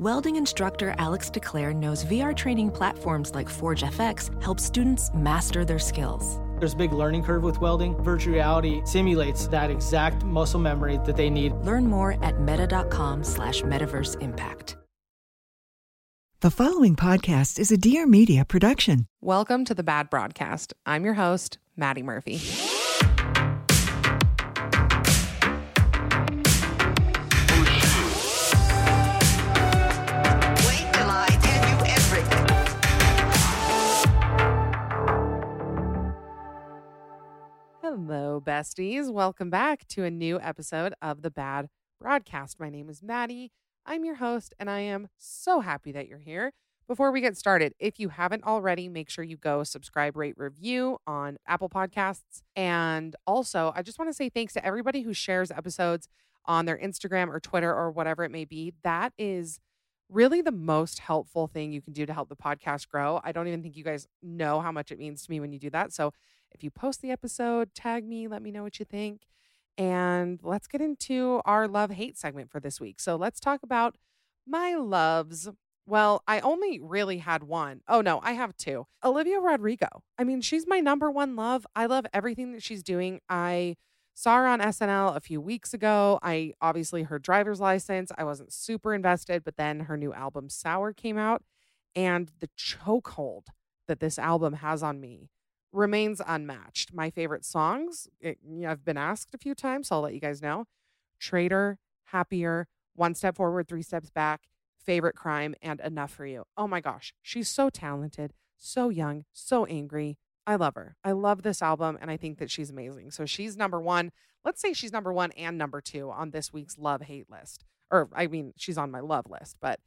Welding instructor Alex DeClaire knows VR training platforms like Forge FX help students master their skills. There's a big learning curve with welding. Virtual reality simulates that exact muscle memory that they need. Learn more at meta.com slash metaverse impact. The following podcast is a Dear Media production. Welcome to the Bad Broadcast. I'm your host, Maddie Murphy. Hello, besties. Welcome back to a new episode of the Bad Broadcast. My name is Maddie. I'm your host, and I am so happy that you're here. Before we get started, if you haven't already, make sure you go subscribe, rate, review on Apple Podcasts. And also, I just want to say thanks to everybody who shares episodes on their Instagram or Twitter or whatever it may be. That is really the most helpful thing you can do to help the podcast grow. I don't even think you guys know how much it means to me when you do that. So if you post the episode, tag me, let me know what you think. And let's get into our love hate segment for this week. So let's talk about my loves. Well, I only really had one. Oh, no, I have two. Olivia Rodrigo. I mean, she's my number one love. I love everything that she's doing. I saw her on SNL a few weeks ago. I obviously her driver's license. I wasn't super invested, but then her new album Sour came out, and the chokehold that this album has on me remains unmatched. My favorite songs, it, I've been asked a few times, so I'll let you guys know. Traitor, Happier, One Step Forward, Three Steps Back, Favorite Crime, and Enough for You. Oh my gosh, she's so talented, so young, so angry. I love her. I love this album, and I think that she's amazing. So she's number one. Let's say she's number one and number two on this week's love hate list. Or, I mean, she's on my love list. But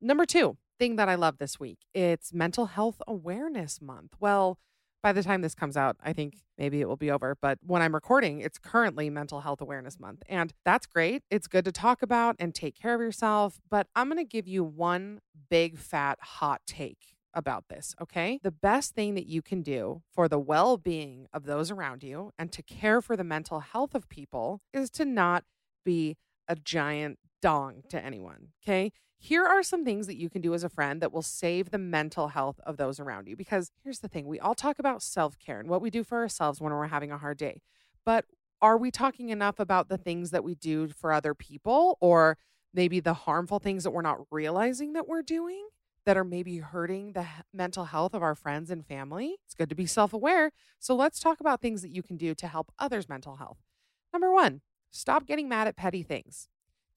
number two thing that I love this week, it's Mental Health Awareness Month. Well, by the time this comes out, I think maybe it will be over. But when I'm recording, it's currently Mental Health Awareness Month. And that's great. It's good to talk about and take care of yourself. But I'm going to give you one big, fat, hot take about this, okay? The best thing that you can do for the well being of those around you and to care for the mental health of people is to not be a giant dong to anyone, okay? Here are some things that you can do as a friend that will save the mental health of those around you. Because here's the thing we all talk about self care and what we do for ourselves when we're having a hard day. But are we talking enough about the things that we do for other people or maybe the harmful things that we're not realizing that we're doing that are maybe hurting the mental health of our friends and family? It's good to be self aware. So let's talk about things that you can do to help others' mental health. Number one, stop getting mad at petty things.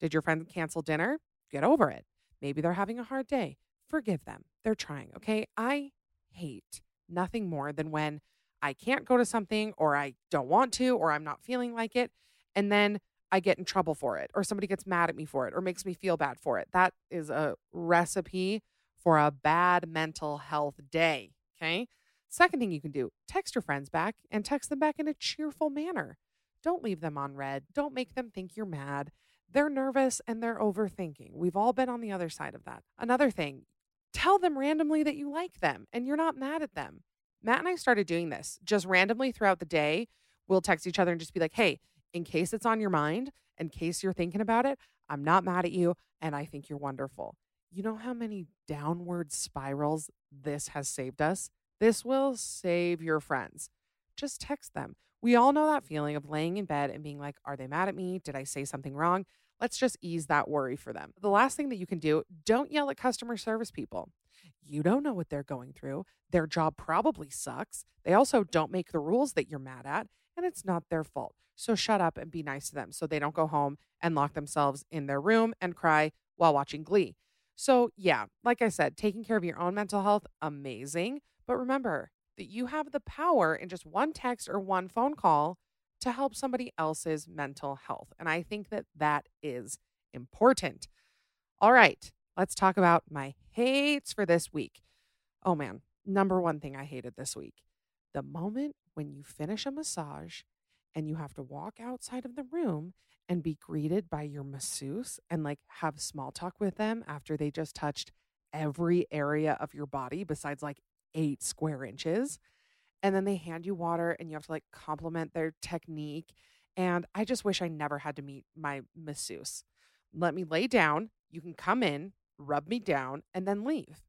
Did your friend cancel dinner? Get over it. Maybe they're having a hard day. Forgive them. They're trying, okay? I hate nothing more than when I can't go to something or I don't want to or I'm not feeling like it. And then I get in trouble for it or somebody gets mad at me for it or makes me feel bad for it. That is a recipe for a bad mental health day, okay? Second thing you can do text your friends back and text them back in a cheerful manner. Don't leave them on read. Don't make them think you're mad. They're nervous and they're overthinking. We've all been on the other side of that. Another thing, tell them randomly that you like them and you're not mad at them. Matt and I started doing this just randomly throughout the day. We'll text each other and just be like, hey, in case it's on your mind, in case you're thinking about it, I'm not mad at you and I think you're wonderful. You know how many downward spirals this has saved us? This will save your friends. Just text them. We all know that feeling of laying in bed and being like, are they mad at me? Did I say something wrong? Let's just ease that worry for them. The last thing that you can do, don't yell at customer service people. You don't know what they're going through. Their job probably sucks. They also don't make the rules that you're mad at, and it's not their fault. So shut up and be nice to them so they don't go home and lock themselves in their room and cry while watching Glee. So, yeah, like I said, taking care of your own mental health, amazing. But remember that you have the power in just one text or one phone call to help somebody else's mental health. And I think that that is important. All right, let's talk about my hates for this week. Oh man, number one thing I hated this week the moment when you finish a massage and you have to walk outside of the room and be greeted by your masseuse and like have small talk with them after they just touched every area of your body besides like eight square inches. And then they hand you water and you have to like compliment their technique. And I just wish I never had to meet my masseuse. Let me lay down. You can come in, rub me down, and then leave.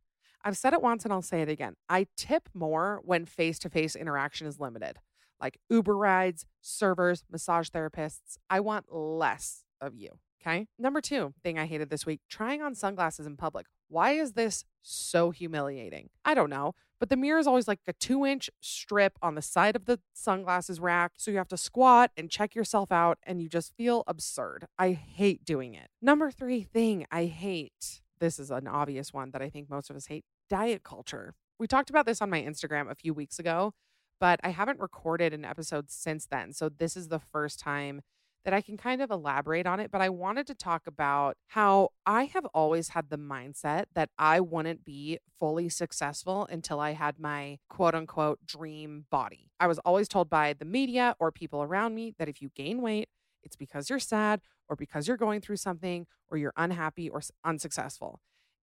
I've said it once and I'll say it again. I tip more when face to face interaction is limited, like Uber rides, servers, massage therapists. I want less of you. Okay. Number two thing I hated this week trying on sunglasses in public. Why is this so humiliating? I don't know, but the mirror is always like a two inch strip on the side of the sunglasses rack. So you have to squat and check yourself out, and you just feel absurd. I hate doing it. Number three thing I hate this is an obvious one that I think most of us hate diet culture. We talked about this on my Instagram a few weeks ago, but I haven't recorded an episode since then. So this is the first time that I can kind of elaborate on it. But I wanted to talk about how I have always had the mindset that I wouldn't be fully successful until I had my quote unquote dream body. I was always told by the media or people around me that if you gain weight, it's because you're sad or because you're going through something or you're unhappy or unsuccessful.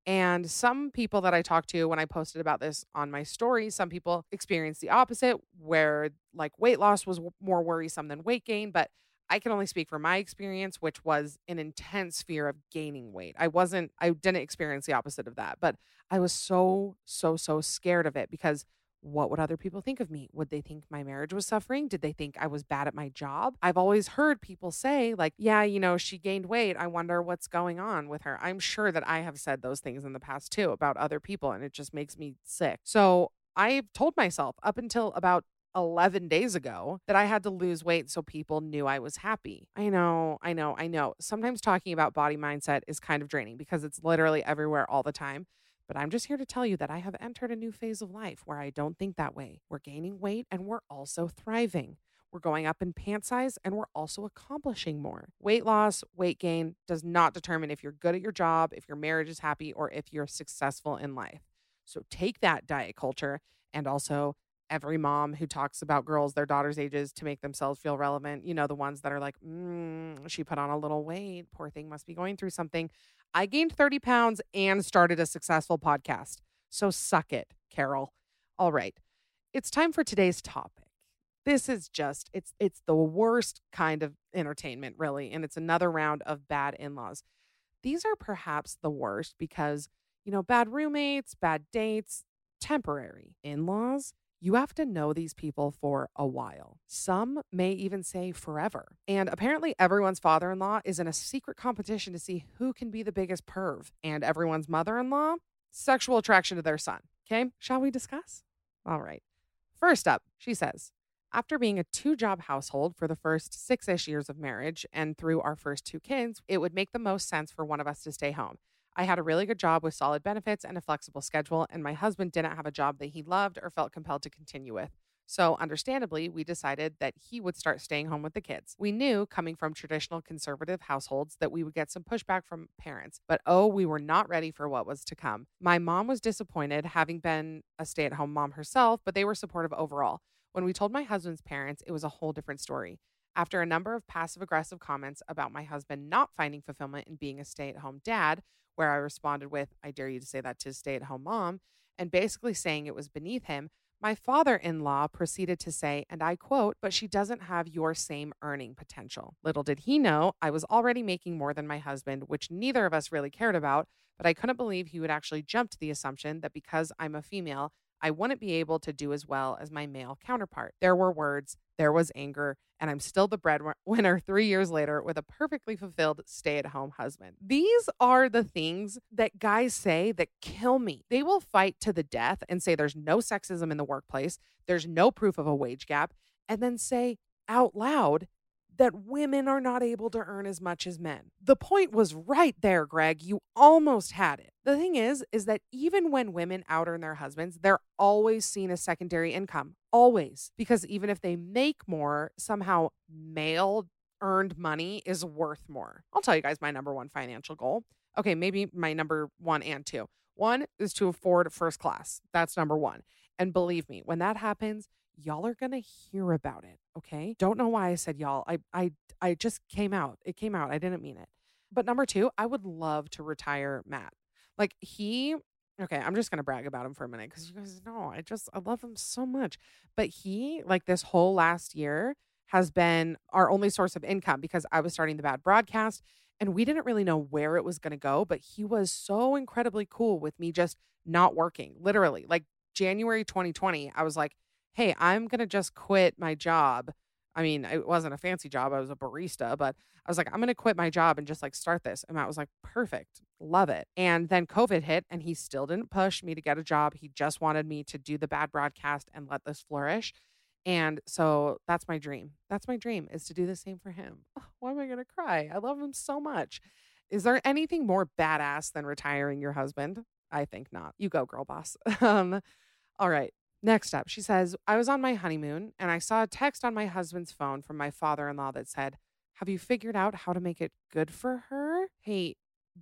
And some people that I talked to when I posted about this on my story, some people experienced the opposite, where like weight loss was more worrisome than weight gain. But I can only speak from my experience, which was an intense fear of gaining weight. I wasn't, I didn't experience the opposite of that, but I was so, so, so scared of it because what would other people think of me? Would they think my marriage was suffering? Did they think I was bad at my job? I've always heard people say, like, yeah, you know, she gained weight. I wonder what's going on with her. I'm sure that I have said those things in the past too about other people, and it just makes me sick. So I told myself up until about 11 days ago that I had to lose weight so people knew I was happy. I know, I know, I know. Sometimes talking about body mindset is kind of draining because it's literally everywhere all the time. But I'm just here to tell you that I have entered a new phase of life where I don't think that way. We're gaining weight and we're also thriving. We're going up in pant size and we're also accomplishing more. Weight loss, weight gain does not determine if you're good at your job, if your marriage is happy, or if you're successful in life. So take that diet culture and also every mom who talks about girls their daughters' ages to make themselves feel relevant. You know, the ones that are like, mm, she put on a little weight. Poor thing must be going through something. I gained 30 pounds and started a successful podcast. So suck it, Carol. All right. It's time for today's topic. This is just it's it's the worst kind of entertainment really and it's another round of bad in-laws. These are perhaps the worst because, you know, bad roommates, bad dates, temporary. In-laws, you have to know these people for a while. Some may even say forever. And apparently, everyone's father in law is in a secret competition to see who can be the biggest perv. And everyone's mother in law, sexual attraction to their son. Okay, shall we discuss? All right. First up, she says, after being a two job household for the first six ish years of marriage and through our first two kids, it would make the most sense for one of us to stay home. I had a really good job with solid benefits and a flexible schedule, and my husband didn't have a job that he loved or felt compelled to continue with. So, understandably, we decided that he would start staying home with the kids. We knew, coming from traditional conservative households, that we would get some pushback from parents, but oh, we were not ready for what was to come. My mom was disappointed, having been a stay at home mom herself, but they were supportive overall. When we told my husband's parents, it was a whole different story. After a number of passive aggressive comments about my husband not finding fulfillment in being a stay at home dad, where I responded with, I dare you to say that to a stay at home mom, and basically saying it was beneath him, my father in law proceeded to say, and I quote, but she doesn't have your same earning potential. Little did he know, I was already making more than my husband, which neither of us really cared about, but I couldn't believe he would actually jump to the assumption that because I'm a female, I wouldn't be able to do as well as my male counterpart. There were words, there was anger, and I'm still the breadwinner three years later with a perfectly fulfilled stay at home husband. These are the things that guys say that kill me. They will fight to the death and say there's no sexism in the workplace, there's no proof of a wage gap, and then say out loud, that women are not able to earn as much as men. The point was right there, Greg. You almost had it. The thing is, is that even when women out earn their husbands, they're always seen as secondary income. Always. Because even if they make more, somehow male earned money is worth more. I'll tell you guys my number one financial goal. Okay, maybe my number one and two. One is to afford first class. That's number one. And believe me, when that happens, y'all are gonna hear about it. Okay. Don't know why I said y'all. I I I just came out. It came out. I didn't mean it. But number two, I would love to retire Matt. Like he okay, I'm just gonna brag about him for a minute because you guys know I just I love him so much. But he, like this whole last year, has been our only source of income because I was starting the bad broadcast and we didn't really know where it was going to go, but he was so incredibly cool with me just not working. Literally, like January 2020, I was like, "Hey, I'm going to just quit my job." I mean, it wasn't a fancy job. I was a barista, but I was like, I'm going to quit my job and just like start this. And Matt was like, perfect. Love it. And then COVID hit and he still didn't push me to get a job. He just wanted me to do the bad broadcast and let this flourish. And so that's my dream. That's my dream is to do the same for him. Why am I going to cry? I love him so much. Is there anything more badass than retiring your husband? I think not. You go, girl boss. um, all right. Next up, she says, I was on my honeymoon and I saw a text on my husband's phone from my father in law that said, Have you figured out how to make it good for her? Hey,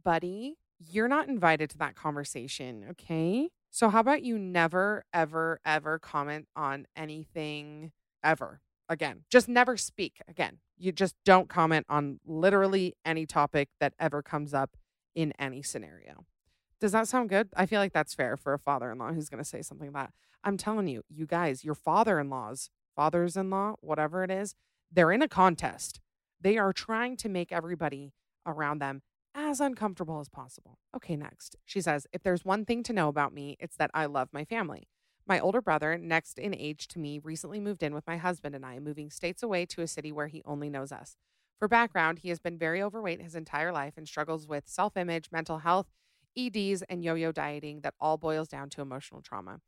buddy, you're not invited to that conversation, okay? So, how about you never, ever, ever comment on anything ever again? Just never speak again. You just don't comment on literally any topic that ever comes up in any scenario. Does that sound good? I feel like that's fair for a father in law who's going to say something like that. I'm telling you, you guys, your father in laws, fathers in law, whatever it is, they're in a contest. They are trying to make everybody around them as uncomfortable as possible. Okay, next. She says, If there's one thing to know about me, it's that I love my family. My older brother, next in age to me, recently moved in with my husband and I, moving states away to a city where he only knows us. For background, he has been very overweight his entire life and struggles with self image, mental health, EDs, and yo yo dieting that all boils down to emotional trauma.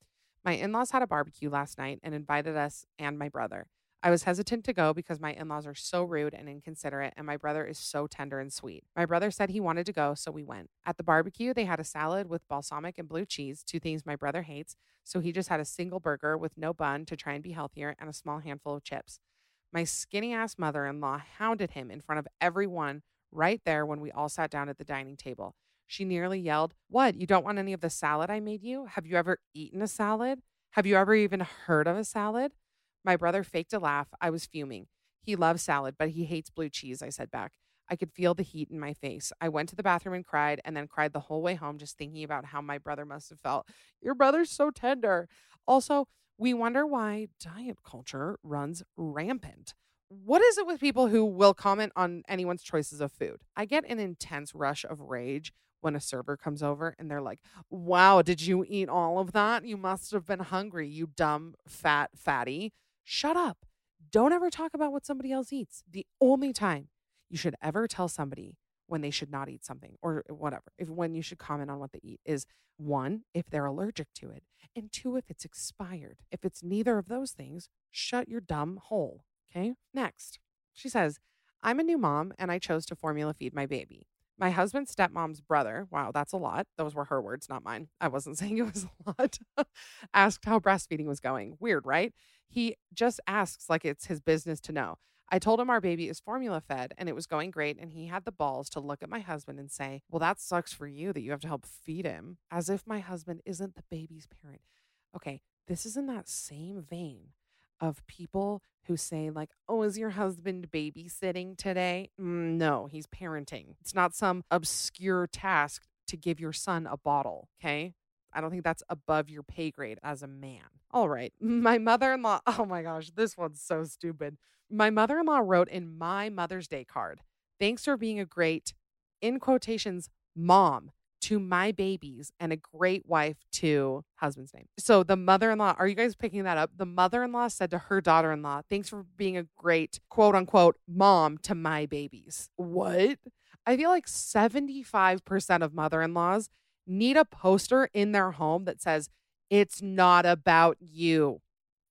My in laws had a barbecue last night and invited us and my brother. I was hesitant to go because my in laws are so rude and inconsiderate, and my brother is so tender and sweet. My brother said he wanted to go, so we went. At the barbecue, they had a salad with balsamic and blue cheese, two things my brother hates, so he just had a single burger with no bun to try and be healthier and a small handful of chips. My skinny ass mother in law hounded him in front of everyone right there when we all sat down at the dining table. She nearly yelled, What? You don't want any of the salad I made you? Have you ever eaten a salad? Have you ever even heard of a salad? My brother faked a laugh. I was fuming. He loves salad, but he hates blue cheese, I said back. I could feel the heat in my face. I went to the bathroom and cried, and then cried the whole way home, just thinking about how my brother must have felt. Your brother's so tender. Also, we wonder why diet culture runs rampant. What is it with people who will comment on anyone's choices of food? I get an intense rush of rage when a server comes over and they're like, Wow, did you eat all of that? You must have been hungry, you dumb, fat, fatty. Shut up. Don't ever talk about what somebody else eats. The only time you should ever tell somebody when they should not eat something or whatever, if when you should comment on what they eat is one, if they're allergic to it, and two, if it's expired. If it's neither of those things, shut your dumb hole. Okay. Next, she says, I'm a new mom and I chose to formula feed my baby. My husband's stepmom's brother, wow, that's a lot. Those were her words, not mine. I wasn't saying it was a lot. asked how breastfeeding was going. Weird, right? He just asks like it's his business to know. I told him our baby is formula fed and it was going great. And he had the balls to look at my husband and say, Well, that sucks for you that you have to help feed him, as if my husband isn't the baby's parent. Okay, this is in that same vein of people who say, like, oh, is your husband babysitting today? Mm, no, he's parenting. It's not some obscure task to give your son a bottle, okay? I don't think that's above your pay grade as a man. All right. My mother in law, oh my gosh, this one's so stupid. My mother in law wrote in my Mother's Day card, thanks for being a great, in quotations, mom to my babies and a great wife to husband's name. So the mother-in-law, are you guys picking that up? The mother-in-law said to her daughter-in-law, "Thanks for being a great quote unquote mom to my babies." What? I feel like 75% of mother-in-laws need a poster in their home that says, It's not about you.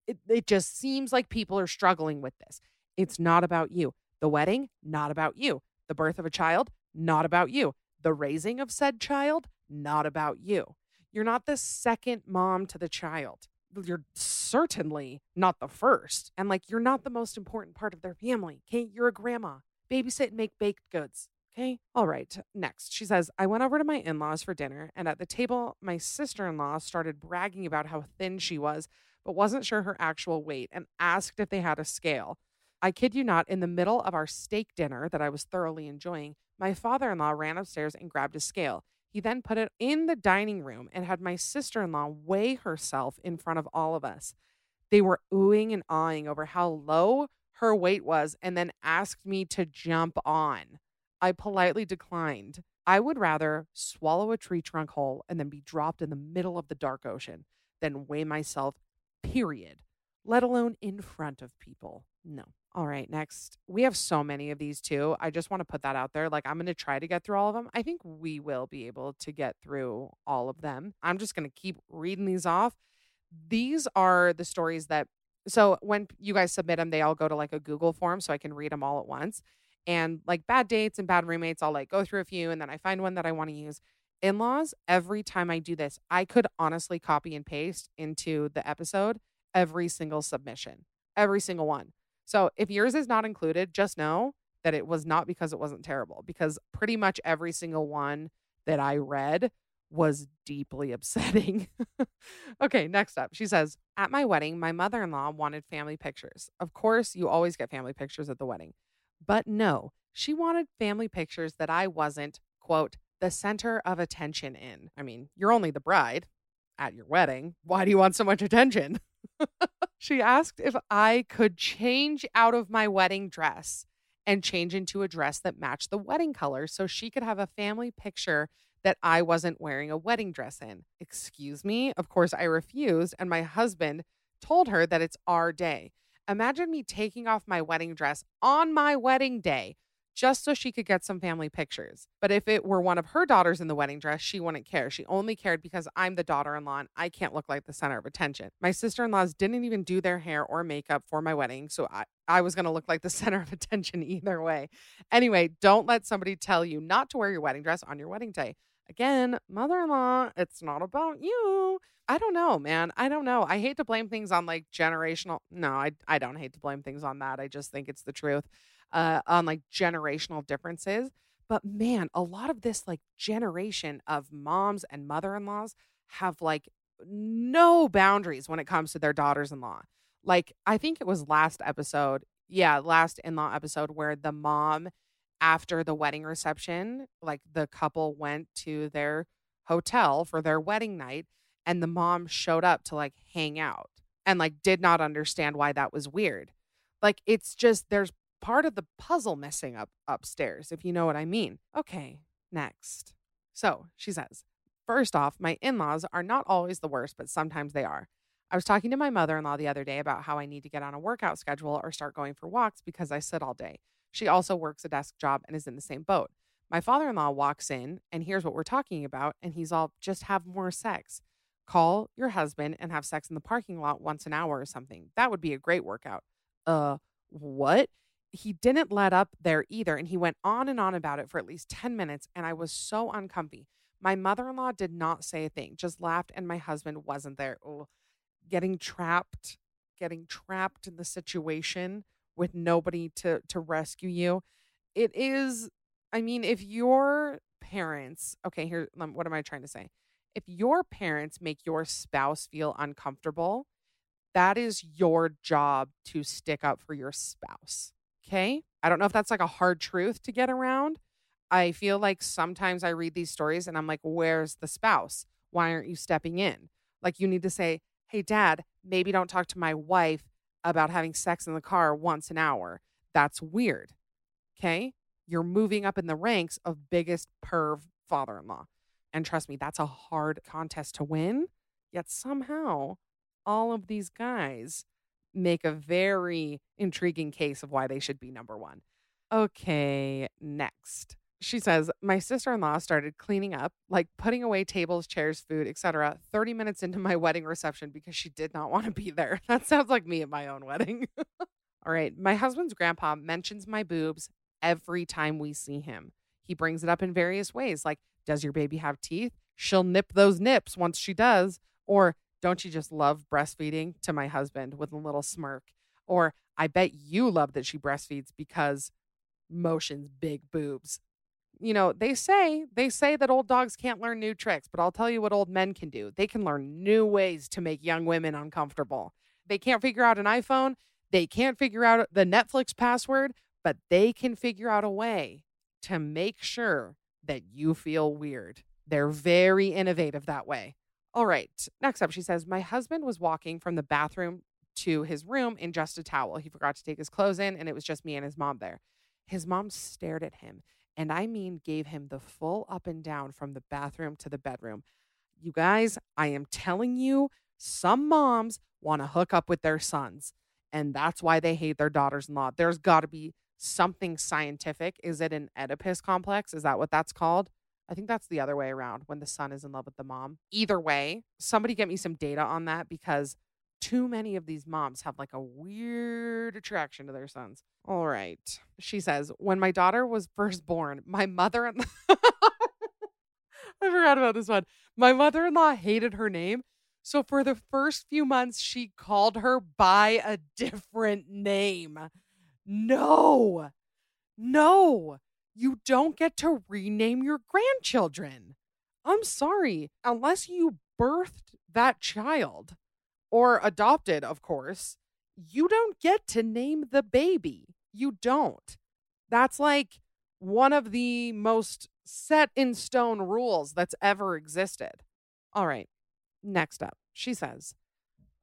It, it just seems like people are struggling with this. It's not about you. The wedding, not about you. The birth of a child, not about you. The raising of said child, not about you. You're not the second mom to the child. You're certainly not the first. And like, you're not the most important part of their family. Okay. You're a grandma. babysit and make baked goods. Okay. All right. Next, she says, I went over to my in laws for dinner, and at the table, my sister in law started bragging about how thin she was, but wasn't sure her actual weight and asked if they had a scale. I kid you not, in the middle of our steak dinner that I was thoroughly enjoying, my father in law ran upstairs and grabbed a scale. He then put it in the dining room and had my sister in law weigh herself in front of all of us. They were oohing and awing over how low her weight was and then asked me to jump on. I politely declined. I would rather swallow a tree trunk whole and then be dropped in the middle of the dark ocean than weigh myself, period, let alone in front of people. No. All right, next. We have so many of these too. I just want to put that out there. Like, I'm going to try to get through all of them. I think we will be able to get through all of them. I'm just going to keep reading these off. These are the stories that, so when you guys submit them, they all go to like a Google form so I can read them all at once. And like bad dates and bad roommates, I'll like go through a few and then I find one that I want to use. In laws, every time I do this, I could honestly copy and paste into the episode every single submission, every single one. So if yours is not included, just know that it was not because it wasn't terrible, because pretty much every single one that I read was deeply upsetting. okay, next up. She says, At my wedding, my mother in law wanted family pictures. Of course, you always get family pictures at the wedding. But no, she wanted family pictures that I wasn't, quote, the center of attention in. I mean, you're only the bride at your wedding. Why do you want so much attention? she asked if I could change out of my wedding dress and change into a dress that matched the wedding color so she could have a family picture that I wasn't wearing a wedding dress in. Excuse me? Of course, I refused, and my husband told her that it's our day. Imagine me taking off my wedding dress on my wedding day just so she could get some family pictures. But if it were one of her daughters in the wedding dress, she wouldn't care. She only cared because I'm the daughter in law and I can't look like the center of attention. My sister in laws didn't even do their hair or makeup for my wedding. So I, I was going to look like the center of attention either way. Anyway, don't let somebody tell you not to wear your wedding dress on your wedding day. Again, mother in law, it's not about you. I don't know, man. I don't know. I hate to blame things on like generational. No, I, I don't hate to blame things on that. I just think it's the truth uh, on like generational differences. But man, a lot of this like generation of moms and mother in laws have like no boundaries when it comes to their daughters in law. Like, I think it was last episode. Yeah, last in law episode where the mom after the wedding reception, like the couple went to their hotel for their wedding night and the mom showed up to like hang out and like did not understand why that was weird. Like it's just there's part of the puzzle missing up upstairs, if you know what I mean. Okay, next. So she says, First off, my in laws are not always the worst, but sometimes they are. I was talking to my mother in law the other day about how I need to get on a workout schedule or start going for walks because I sit all day. She also works a desk job and is in the same boat. My father in law walks in and hears what we're talking about, and he's all, just have more sex. Call your husband and have sex in the parking lot once an hour or something. That would be a great workout. Uh, what? He didn't let up there either, and he went on and on about it for at least 10 minutes, and I was so uncomfy. My mother in law did not say a thing, just laughed, and my husband wasn't there. Oh, getting trapped, getting trapped in the situation with nobody to to rescue you. It is I mean, if your parents, okay, here what am I trying to say? If your parents make your spouse feel uncomfortable, that is your job to stick up for your spouse. Okay? I don't know if that's like a hard truth to get around. I feel like sometimes I read these stories and I'm like, where's the spouse? Why aren't you stepping in? Like, you need to say, hey, dad, maybe don't talk to my wife about having sex in the car once an hour. That's weird. Okay? You're moving up in the ranks of biggest perv father in law. And trust me, that's a hard contest to win. Yet somehow, all of these guys make a very intriguing case of why they should be number one. Okay, next. She says, My sister in law started cleaning up, like putting away tables, chairs, food, etc., 30 minutes into my wedding reception because she did not want to be there. That sounds like me at my own wedding. All right. My husband's grandpa mentions my boobs every time we see him. He brings it up in various ways, like, Does your baby have teeth? She'll nip those nips once she does. Or, Don't you just love breastfeeding? to my husband with a little smirk. Or, I bet you love that she breastfeeds because Motion's big boobs. You know, they say they say that old dogs can't learn new tricks, but I'll tell you what old men can do. They can learn new ways to make young women uncomfortable. They can't figure out an iPhone, they can't figure out the Netflix password, but they can figure out a way to make sure that you feel weird. They're very innovative that way. All right. Next up, she says, My husband was walking from the bathroom to his room in just a towel. He forgot to take his clothes in, and it was just me and his mom there. His mom stared at him, and I mean, gave him the full up and down from the bathroom to the bedroom. You guys, I am telling you, some moms want to hook up with their sons, and that's why they hate their daughters in law. There's got to be something scientific. Is it an Oedipus complex? Is that what that's called? I think that's the other way around when the son is in love with the mom. Either way, somebody get me some data on that because too many of these moms have like a weird attraction to their sons. All right. She says, when my daughter was first born, my mother in I forgot about this one. My mother in law hated her name. So for the first few months, she called her by a different name. No, no, you don't get to rename your grandchildren. I'm sorry, unless you birthed that child or adopted, of course, you don't get to name the baby. You don't. That's like one of the most set in stone rules that's ever existed. All right, next up, she says,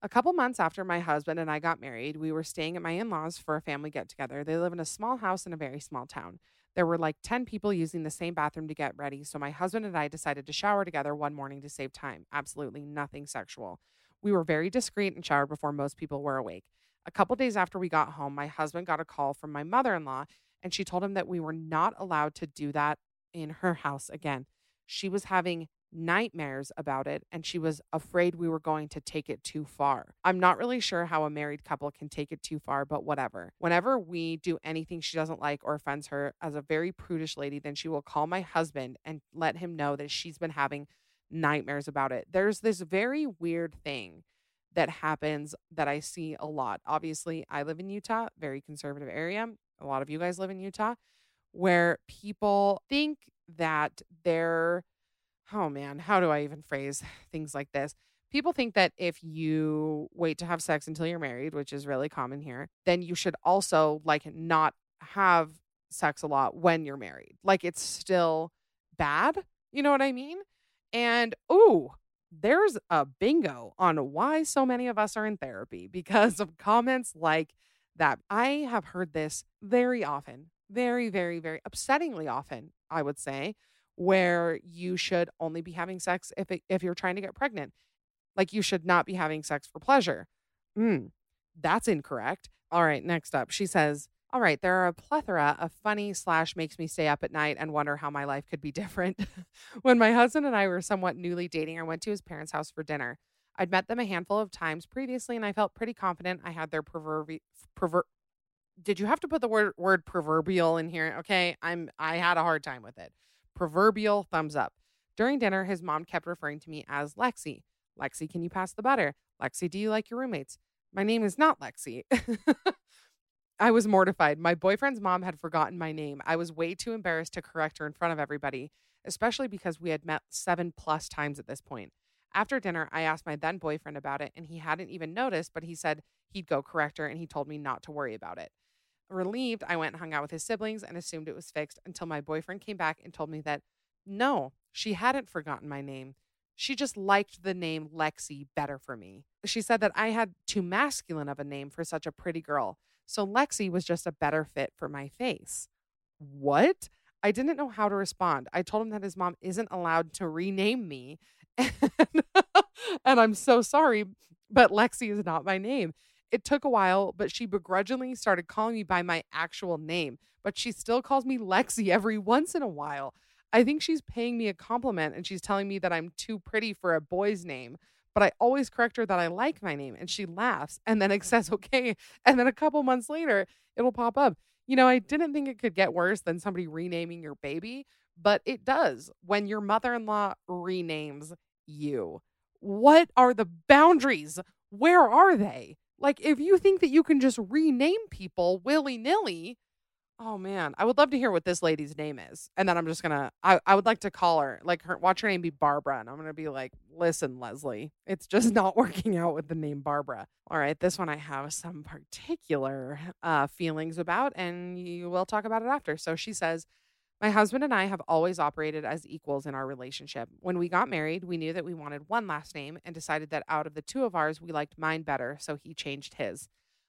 a couple months after my husband and I got married, we were staying at my in laws for a family get together. They live in a small house in a very small town. There were like 10 people using the same bathroom to get ready, so my husband and I decided to shower together one morning to save time. Absolutely nothing sexual. We were very discreet and showered before most people were awake. A couple days after we got home, my husband got a call from my mother in law, and she told him that we were not allowed to do that in her house again. She was having nightmares about it and she was afraid we were going to take it too far. I'm not really sure how a married couple can take it too far, but whatever. Whenever we do anything she doesn't like or offends her as a very prudish lady, then she will call my husband and let him know that she's been having nightmares about it. There's this very weird thing that happens that I see a lot. Obviously, I live in Utah, very conservative area. A lot of you guys live in Utah where people think that they're oh man, how do I even phrase things like this? People think that if you wait to have sex until you're married, which is really common here, then you should also like not have sex a lot when you're married. Like it's still bad. You know what I mean? And oh, there's a bingo on why so many of us are in therapy because of comments like that. I have heard this very often, very, very, very upsettingly often, I would say, where you should only be having sex if it, if you're trying to get pregnant. Like you should not be having sex for pleasure. Mm, that's incorrect. All right, next up, she says, "All right, there are a plethora of funny slash makes me stay up at night and wonder how my life could be different." when my husband and I were somewhat newly dating, I went to his parents' house for dinner. I'd met them a handful of times previously, and I felt pretty confident I had their proverbial perver- did you have to put the word word proverbial in here? Okay, I'm I had a hard time with it proverbial thumbs up. During dinner, his mom kept referring to me as Lexi. Lexi, can you pass the butter? Lexi, do you like your roommates? My name is not Lexi. I was mortified. My boyfriend's mom had forgotten my name. I was way too embarrassed to correct her in front of everybody, especially because we had met seven plus times at this point. After dinner, I asked my then boyfriend about it, and he hadn't even noticed, but he said he'd go correct her and he told me not to worry about it. Relieved, I went and hung out with his siblings and assumed it was fixed until my boyfriend came back and told me that no, she hadn't forgotten my name. She just liked the name Lexi better for me. She said that I had too masculine of a name for such a pretty girl, so Lexi was just a better fit for my face. What? I didn't know how to respond. I told him that his mom isn't allowed to rename me. And, and I'm so sorry, but Lexi is not my name. It took a while, but she begrudgingly started calling me by my actual name, but she still calls me Lexi every once in a while. I think she's paying me a compliment and she's telling me that I'm too pretty for a boy's name. But I always correct her that I like my name and she laughs and then it mm. says okay. And then a couple months later, it'll pop up. You know, I didn't think it could get worse than somebody renaming your baby, but it does when your mother in law renames you. What are the boundaries? Where are they? Like, if you think that you can just rename people willy nilly, Oh man, I would love to hear what this lady's name is. And then I'm just gonna I, I would like to call her, like her watch her name be Barbara. And I'm gonna be like, listen, Leslie, it's just not working out with the name Barbara. All right, this one I have some particular uh feelings about, and you will talk about it after. So she says, My husband and I have always operated as equals in our relationship. When we got married, we knew that we wanted one last name and decided that out of the two of ours, we liked mine better, so he changed his.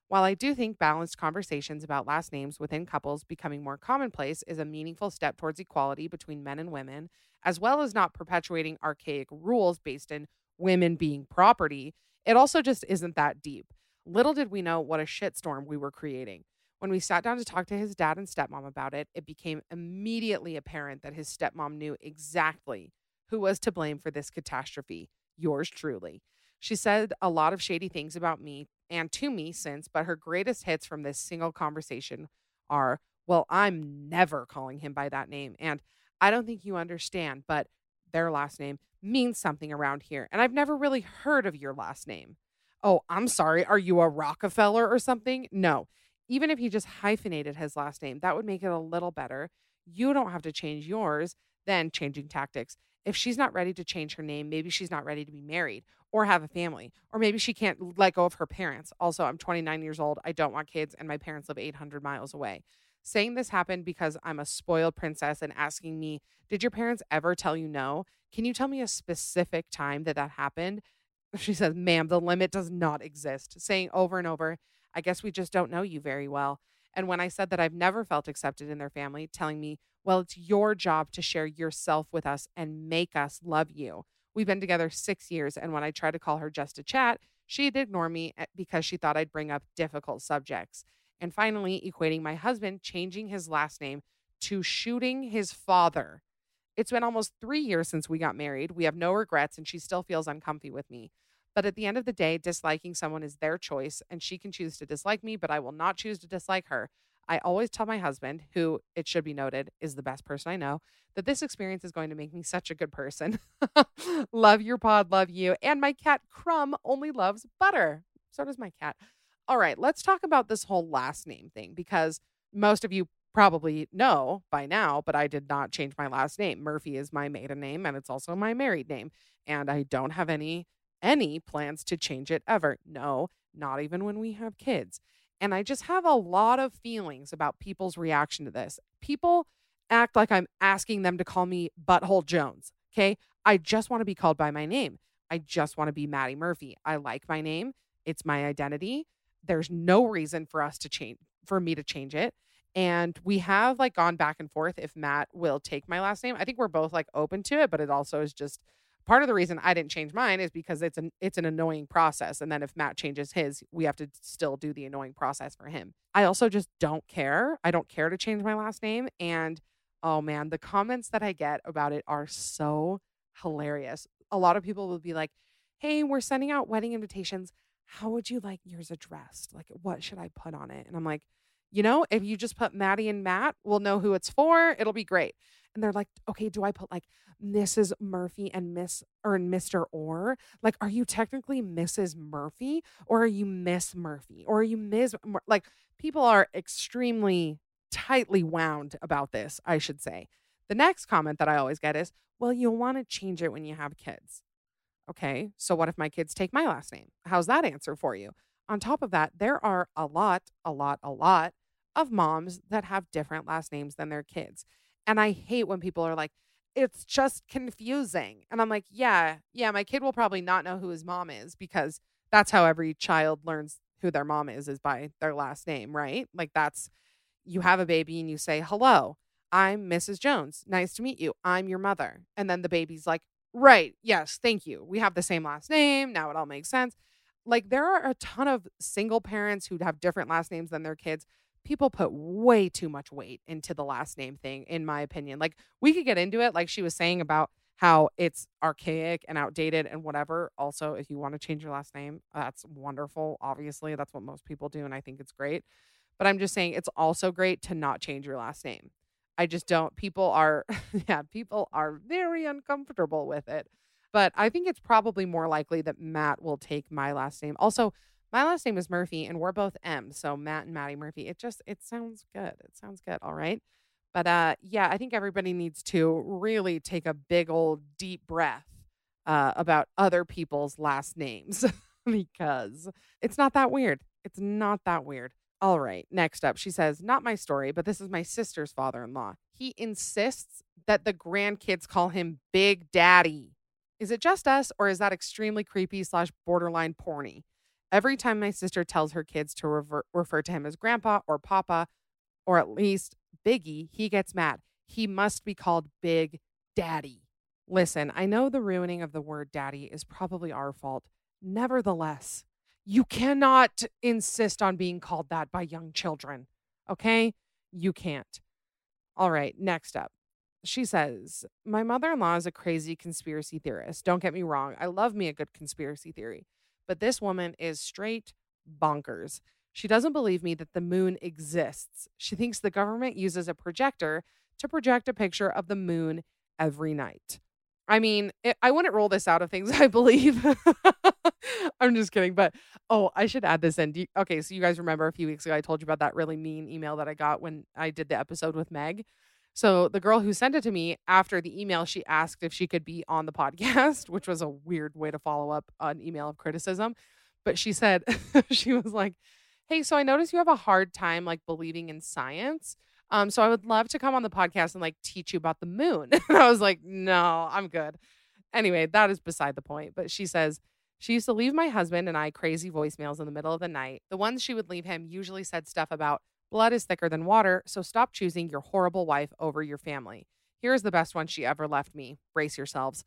While I do think balanced conversations about last names within couples becoming more commonplace is a meaningful step towards equality between men and women, as well as not perpetuating archaic rules based in women being property, it also just isn't that deep. Little did we know what a shitstorm we were creating. When we sat down to talk to his dad and stepmom about it, it became immediately apparent that his stepmom knew exactly who was to blame for this catastrophe yours truly. She said a lot of shady things about me and to me since, but her greatest hits from this single conversation are, well, I'm never calling him by that name. And I don't think you understand, but their last name means something around here. And I've never really heard of your last name. Oh, I'm sorry. Are you a Rockefeller or something? No. Even if he just hyphenated his last name, that would make it a little better. You don't have to change yours, then changing tactics. If she's not ready to change her name, maybe she's not ready to be married or have a family, or maybe she can't let go of her parents. Also, I'm 29 years old. I don't want kids, and my parents live 800 miles away. Saying this happened because I'm a spoiled princess and asking me, Did your parents ever tell you no? Can you tell me a specific time that that happened? She says, Ma'am, the limit does not exist. Saying over and over, I guess we just don't know you very well. And when I said that I've never felt accepted in their family, telling me, Well, it's your job to share yourself with us and make us love you. We've been together six years, and when I tried to call her just to chat, she'd ignore me eh, because she thought I'd bring up difficult subjects. And finally, equating my husband changing his last name to shooting his father. It's been almost three years since we got married. We have no regrets, and she still feels uncomfy with me. But at the end of the day, disliking someone is their choice, and she can choose to dislike me, but I will not choose to dislike her. I always tell my husband, who it should be noted is the best person I know, that this experience is going to make me such a good person. love your pod, love you. And my cat Crumb only loves butter. So does my cat. All right, let's talk about this whole last name thing because most of you probably know by now, but I did not change my last name. Murphy is my maiden name and it's also my married name. And I don't have any any plans to change it ever. No, not even when we have kids. And I just have a lot of feelings about people's reaction to this. People act like I'm asking them to call me Butthole Jones. Okay. I just want to be called by my name. I just want to be Maddie Murphy. I like my name. It's my identity. There's no reason for us to change, for me to change it. And we have like gone back and forth if Matt will take my last name. I think we're both like open to it, but it also is just part of the reason I didn't change mine is because it's an it's an annoying process. And then if Matt changes his, we have to still do the annoying process for him. I also just don't care. I don't care to change my last name. And oh man, the comments that I get about it are so hilarious. A lot of people will be like, Hey, we're sending out wedding invitations. How would you like yours addressed? Like, what should I put on it? And I'm like, you know, if you just put Maddie and Matt, we'll know who it's for. It'll be great and they're like, okay, do I put like Mrs. Murphy and Miss or Mr. Orr? Like, are you technically Mrs. Murphy or are you Miss Murphy or are you Ms. Mur-? Like, people are extremely tightly wound about this, I should say. The next comment that I always get is, well, you'll want to change it when you have kids. Okay, so what if my kids take my last name? How's that answer for you? On top of that, there are a lot, a lot, a lot of moms that have different last names than their kids. And I hate when people are like, it's just confusing. And I'm like, yeah, yeah, my kid will probably not know who his mom is because that's how every child learns who their mom is, is by their last name, right? Like that's, you have a baby and you say, hello, I'm Mrs. Jones. Nice to meet you. I'm your mother. And then the baby's like, right, yes, thank you. We have the same last name. Now it all makes sense. Like there are a ton of single parents who have different last names than their kids people put way too much weight into the last name thing, in my opinion. Like, we could get into it, like she was saying about how it's archaic and outdated and whatever. Also, if you want to change your last name, that's wonderful. Obviously, that's what most people do. And I think it's great. But I'm just saying it's also great to not change your last name. I just don't, people are, yeah, people are very uncomfortable with it. But I think it's probably more likely that Matt will take my last name. Also, My last name is Murphy, and we're both M, so Matt and Maddie Murphy. It just it sounds good. It sounds good. All right. But uh yeah, I think everybody needs to really take a big old deep breath uh about other people's last names because it's not that weird. It's not that weird. All right, next up, she says, Not my story, but this is my sister's father in law. He insists that the grandkids call him Big Daddy. Is it just us, or is that extremely creepy slash borderline porny? Every time my sister tells her kids to rever- refer to him as grandpa or papa, or at least Biggie, he gets mad. He must be called Big Daddy. Listen, I know the ruining of the word daddy is probably our fault. Nevertheless, you cannot insist on being called that by young children. Okay? You can't. All right, next up. She says, My mother in law is a crazy conspiracy theorist. Don't get me wrong. I love me a good conspiracy theory. But this woman is straight bonkers. She doesn't believe me that the moon exists. She thinks the government uses a projector to project a picture of the moon every night. I mean, it, I wouldn't roll this out of things I believe. I'm just kidding. But oh, I should add this in. You, okay, so you guys remember a few weeks ago I told you about that really mean email that I got when I did the episode with Meg. So the girl who sent it to me after the email, she asked if she could be on the podcast, which was a weird way to follow up an email of criticism. But she said she was like, "Hey, so I noticed you have a hard time like believing in science." Um, so I would love to come on the podcast and like teach you about the moon. and I was like, no, I'm good. Anyway, that is beside the point. But she says, she used to leave my husband and I crazy voicemails in the middle of the night. The ones she would leave him usually said stuff about blood is thicker than water, so stop choosing your horrible wife over your family. Here's the best one she ever left me. Brace yourselves.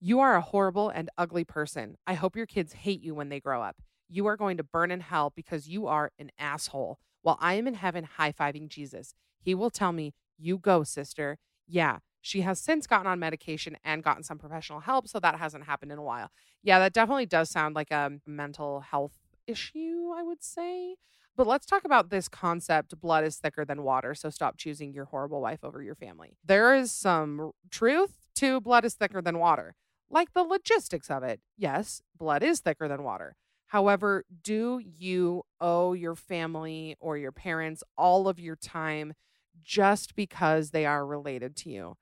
You are a horrible and ugly person. I hope your kids hate you when they grow up. You are going to burn in hell because you are an asshole. While I am in heaven high fiving Jesus, he will tell me, You go, sister. Yeah, she has since gotten on medication and gotten some professional help, so that hasn't happened in a while. Yeah, that definitely does sound like a mental health issue, I would say. But let's talk about this concept blood is thicker than water, so stop choosing your horrible wife over your family. There is some truth to blood is thicker than water, like the logistics of it. Yes, blood is thicker than water. However, do you owe your family or your parents all of your time just because they are related to you?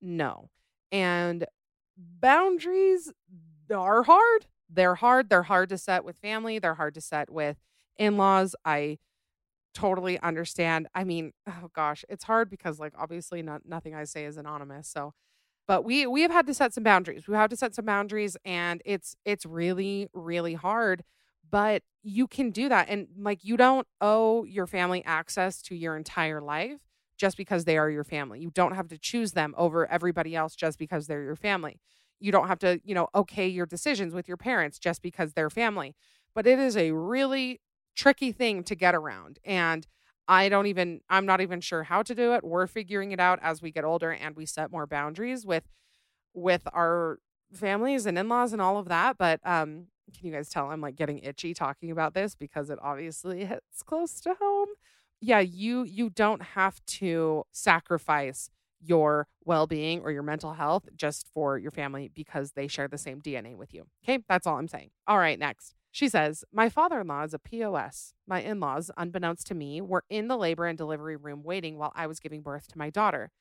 No. And boundaries are hard. They're hard. They're hard to set with family, they're hard to set with in laws. I totally understand. I mean, oh gosh, it's hard because like obviously not nothing I say is anonymous. So but we we have had to set some boundaries we have to set some boundaries and it's it's really really hard but you can do that and like you don't owe your family access to your entire life just because they are your family you don't have to choose them over everybody else just because they're your family you don't have to you know okay your decisions with your parents just because they're family but it is a really tricky thing to get around and I don't even I'm not even sure how to do it. We're figuring it out as we get older and we set more boundaries with with our families and in-laws and all of that, but um can you guys tell I'm like getting itchy talking about this because it obviously hits close to home. Yeah, you you don't have to sacrifice your well-being or your mental health just for your family because they share the same DNA with you. Okay? That's all I'm saying. All right, next. She says, My father in law is a POS. My in laws, unbeknownst to me, were in the labor and delivery room waiting while I was giving birth to my daughter.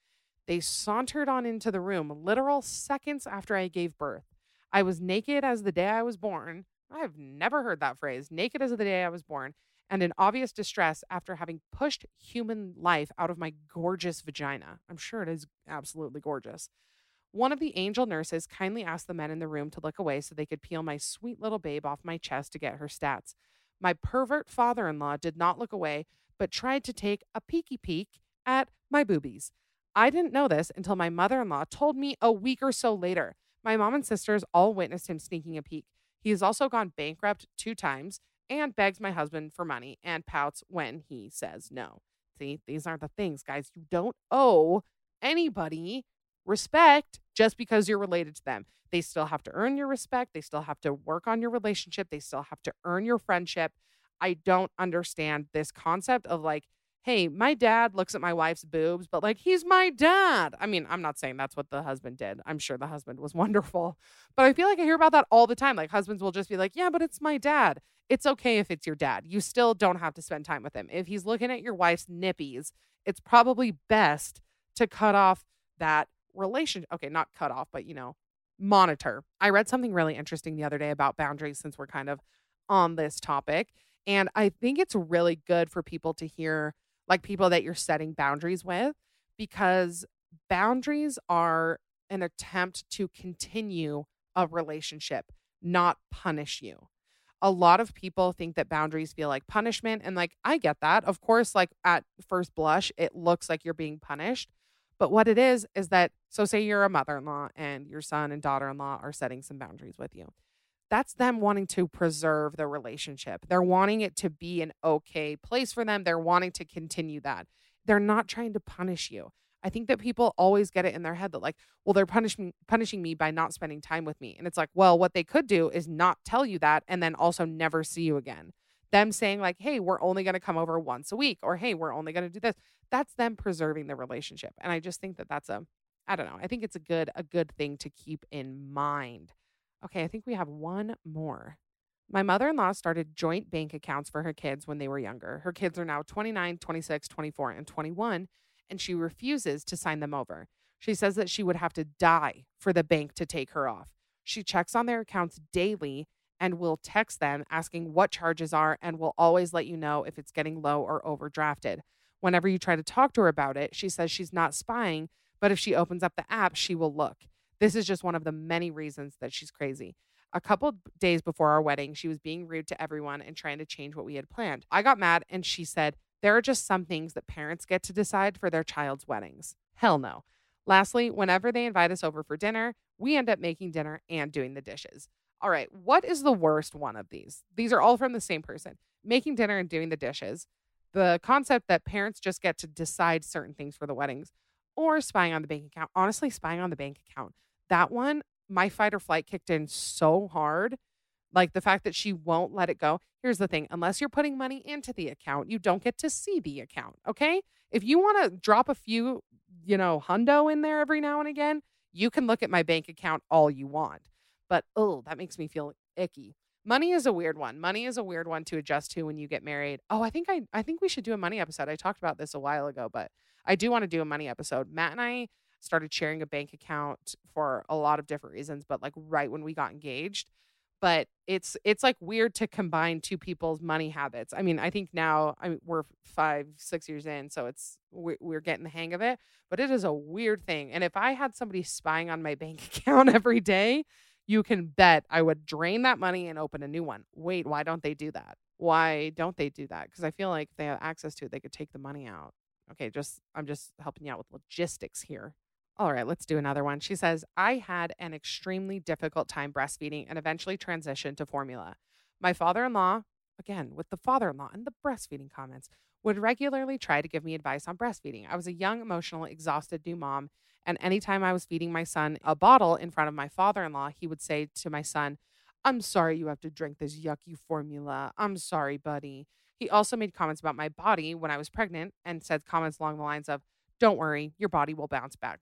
They sauntered on into the room literal seconds after I gave birth. I was naked as the day I was born. I've never heard that phrase naked as the day I was born, and in obvious distress after having pushed human life out of my gorgeous vagina. I'm sure it is absolutely gorgeous. One of the angel nurses kindly asked the men in the room to look away so they could peel my sweet little babe off my chest to get her stats. My pervert father in law did not look away, but tried to take a peeky peek at my boobies. I didn't know this until my mother in law told me a week or so later. My mom and sisters all witnessed him sneaking a peek. He has also gone bankrupt two times and begs my husband for money and pouts when he says no. See, these aren't the things, guys. You don't owe anybody respect just because you're related to them. They still have to earn your respect. They still have to work on your relationship. They still have to earn your friendship. I don't understand this concept of like hey, my dad looks at my wife's boobs, but like he's my dad. I mean, I'm not saying that's what the husband did. I'm sure the husband was wonderful. But I feel like I hear about that all the time. Like husbands will just be like, yeah, but it's my dad. It's okay if it's your dad. You still don't have to spend time with him. If he's looking at your wife's nippies, it's probably best to cut off that relationship. Okay, not cut off, but you know, monitor. I read something really interesting the other day about boundaries since we're kind of on this topic. And I think it's really good for people to hear, like people that you're setting boundaries with, because boundaries are an attempt to continue a relationship, not punish you. A lot of people think that boundaries feel like punishment. And like, I get that. Of course, like at first blush, it looks like you're being punished. But what it is, is that, so say you're a mother in law and your son and daughter in law are setting some boundaries with you. That's them wanting to preserve the relationship. They're wanting it to be an okay place for them. They're wanting to continue that. They're not trying to punish you. I think that people always get it in their head that like, well, they're punishing punishing me by not spending time with me. And it's like, well, what they could do is not tell you that and then also never see you again. Them saying like, "Hey, we're only going to come over once a week," or "Hey, we're only going to do this." That's them preserving the relationship. And I just think that that's a I don't know. I think it's a good a good thing to keep in mind. Okay, I think we have one more. My mother-in-law started joint bank accounts for her kids when they were younger. Her kids are now 29, 26, 24, and 21 and she refuses to sign them over. She says that she would have to die for the bank to take her off. She checks on their accounts daily and we'll text them asking what charges are and we'll always let you know if it's getting low or overdrafted. Whenever you try to talk to her about it, she says she's not spying, but if she opens up the app, she will look. This is just one of the many reasons that she's crazy. A couple days before our wedding, she was being rude to everyone and trying to change what we had planned. I got mad and she said, there are just some things that parents get to decide for their child's weddings. Hell no. Lastly, whenever they invite us over for dinner, we end up making dinner and doing the dishes. All right, what is the worst one of these? These are all from the same person making dinner and doing the dishes. The concept that parents just get to decide certain things for the weddings or spying on the bank account. Honestly, spying on the bank account. That one, my fight or flight kicked in so hard like the fact that she won't let it go. Here's the thing unless you're putting money into the account, you don't get to see the account. Okay. If you want to drop a few, you know, hundo in there every now and again, you can look at my bank account all you want. But oh, that makes me feel icky. Money is a weird one. Money is a weird one to adjust to when you get married. Oh, I think I I think we should do a money episode. I talked about this a while ago, but I do want to do a money episode. Matt and I started sharing a bank account for a lot of different reasons, but like right when we got engaged but it's it's like weird to combine two people's money habits. I mean, I think now I mean, we're five six years in, so it's we're, we're getting the hang of it. But it is a weird thing, and if I had somebody spying on my bank account every day, you can bet I would drain that money and open a new one. Wait, why don't they do that? Why don't they do that? Because I feel like if they have access to it, they could take the money out. Okay, just I'm just helping you out with logistics here. All right, let's do another one. She says, I had an extremely difficult time breastfeeding and eventually transitioned to formula. My father in law, again, with the father in law and the breastfeeding comments, would regularly try to give me advice on breastfeeding. I was a young, emotional, exhausted new mom. And anytime I was feeding my son a bottle in front of my father in law, he would say to my son, I'm sorry you have to drink this yucky formula. I'm sorry, buddy. He also made comments about my body when I was pregnant and said comments along the lines of, Don't worry, your body will bounce back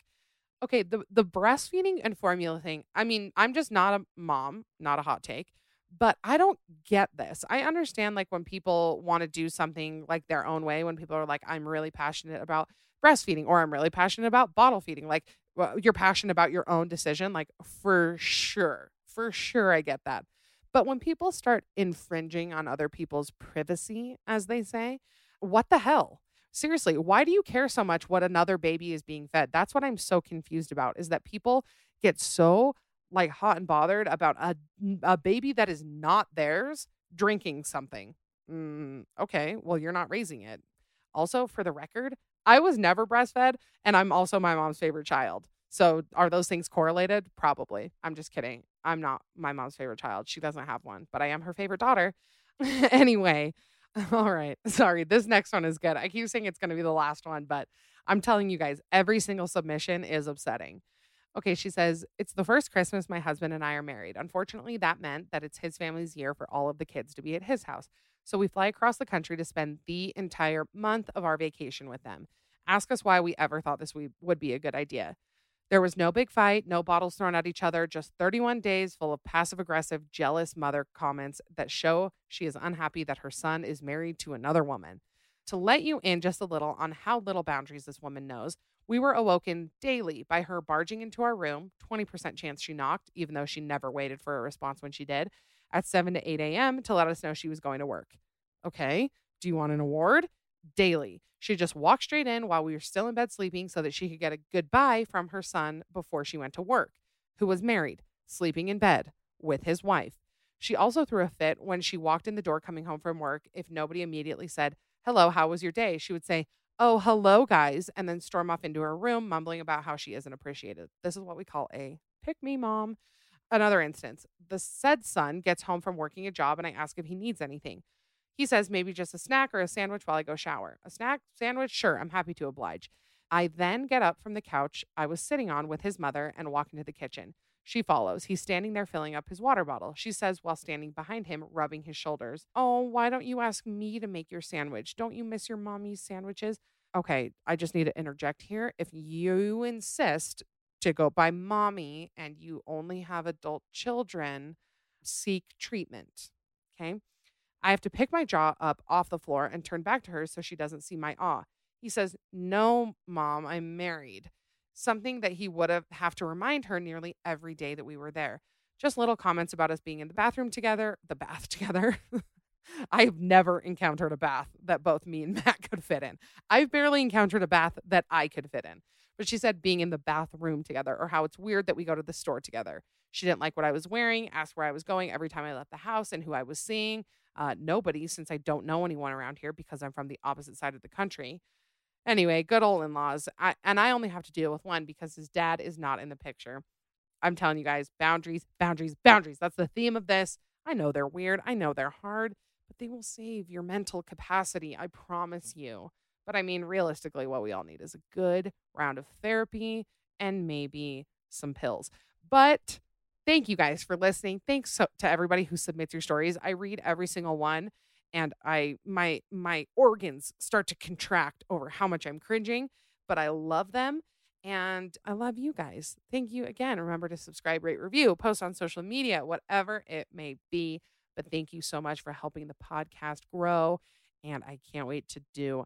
okay, the the breastfeeding and formula thing. I mean, I'm just not a mom, not a hot take, but I don't get this. I understand like when people want to do something like their own way, when people are like, I'm really passionate about breastfeeding or I'm really passionate about bottle feeding. Like well, you're passionate about your own decision, like for sure, for sure, I get that. But when people start infringing on other people's privacy, as they say, what the hell? seriously, why do you care so much what another baby is being fed? That's what I'm so confused about is that people get so like hot and bothered about a, a baby that is not theirs drinking something. Mm, okay, well, you're not raising it. Also, for the record, I was never breastfed and I'm also my mom's favorite child. So are those things correlated? Probably. I'm just kidding. I'm not my mom's favorite child. She doesn't have one, but I am her favorite daughter. anyway, All right. Sorry. This next one is good. I keep saying it's going to be the last one, but I'm telling you guys, every single submission is upsetting. Okay, she says, It's the first Christmas my husband and I are married. Unfortunately, that meant that it's his family's year for all of the kids to be at his house. So we fly across the country to spend the entire month of our vacation with them. Ask us why we ever thought this would be a good idea. There was no big fight, no bottles thrown at each other, just 31 days full of passive aggressive, jealous mother comments that show she is unhappy that her son is married to another woman. To let you in just a little on how little boundaries this woman knows, we were awoken daily by her barging into our room, 20% chance she knocked, even though she never waited for a response when she did, at 7 to 8 a.m. to let us know she was going to work. Okay, do you want an award? Daily. She just walked straight in while we were still in bed sleeping so that she could get a goodbye from her son before she went to work, who was married, sleeping in bed with his wife. She also threw a fit when she walked in the door coming home from work. If nobody immediately said, Hello, how was your day? She would say, Oh, hello, guys, and then storm off into her room, mumbling about how she isn't appreciated. This is what we call a pick me mom. Another instance the said son gets home from working a job, and I ask if he needs anything. He says maybe just a snack or a sandwich while I go shower. A snack, sandwich, sure, I'm happy to oblige. I then get up from the couch I was sitting on with his mother and walk into the kitchen. She follows. He's standing there filling up his water bottle. She says while standing behind him, rubbing his shoulders, Oh, why don't you ask me to make your sandwich? Don't you miss your mommy's sandwiches? Okay, I just need to interject here. If you insist to go by mommy and you only have adult children, seek treatment. Okay. I have to pick my jaw up off the floor and turn back to her so she doesn't see my awe. He says, No, mom, I'm married. Something that he would have have to remind her nearly every day that we were there. Just little comments about us being in the bathroom together, the bath together. I've never encountered a bath that both me and Matt could fit in. I've barely encountered a bath that I could fit in. But she said being in the bathroom together or how it's weird that we go to the store together. She didn't like what I was wearing, asked where I was going every time I left the house and who I was seeing. Uh, nobody, since I don't know anyone around here because I'm from the opposite side of the country. Anyway, good old in laws. And I only have to deal with one because his dad is not in the picture. I'm telling you guys, boundaries, boundaries, boundaries. That's the theme of this. I know they're weird. I know they're hard, but they will save your mental capacity. I promise you. But I mean, realistically, what we all need is a good round of therapy and maybe some pills. But thank you guys for listening. Thanks so, to everybody who submits your stories. I read every single one and I my my organs start to contract over how much I'm cringing, but I love them and I love you guys. Thank you again. Remember to subscribe, rate, review, post on social media, whatever it may be. But thank you so much for helping the podcast grow and I can't wait to do